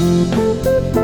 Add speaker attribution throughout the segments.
Speaker 1: you.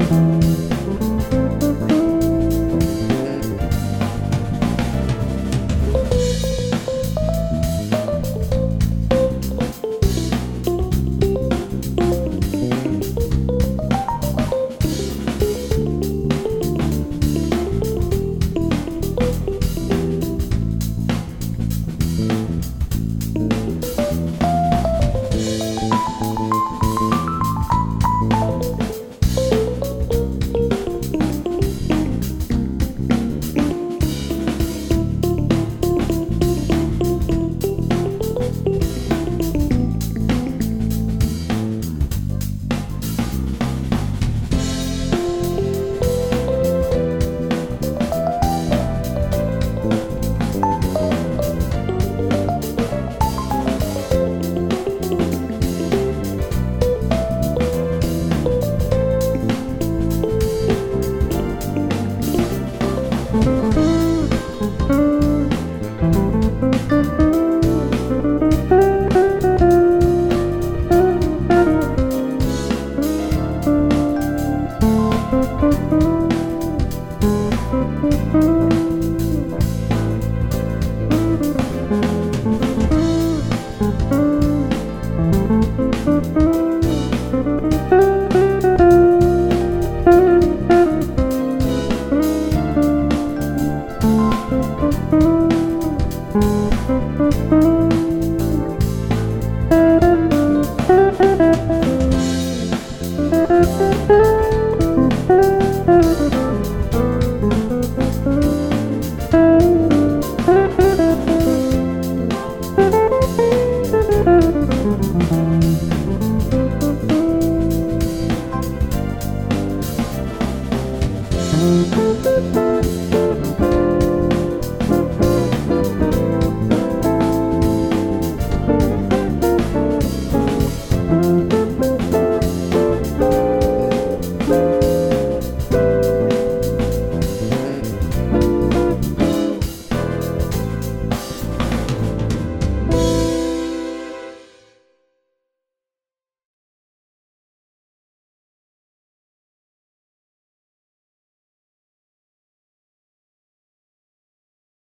Speaker 1: Thank you. thank you Thank you.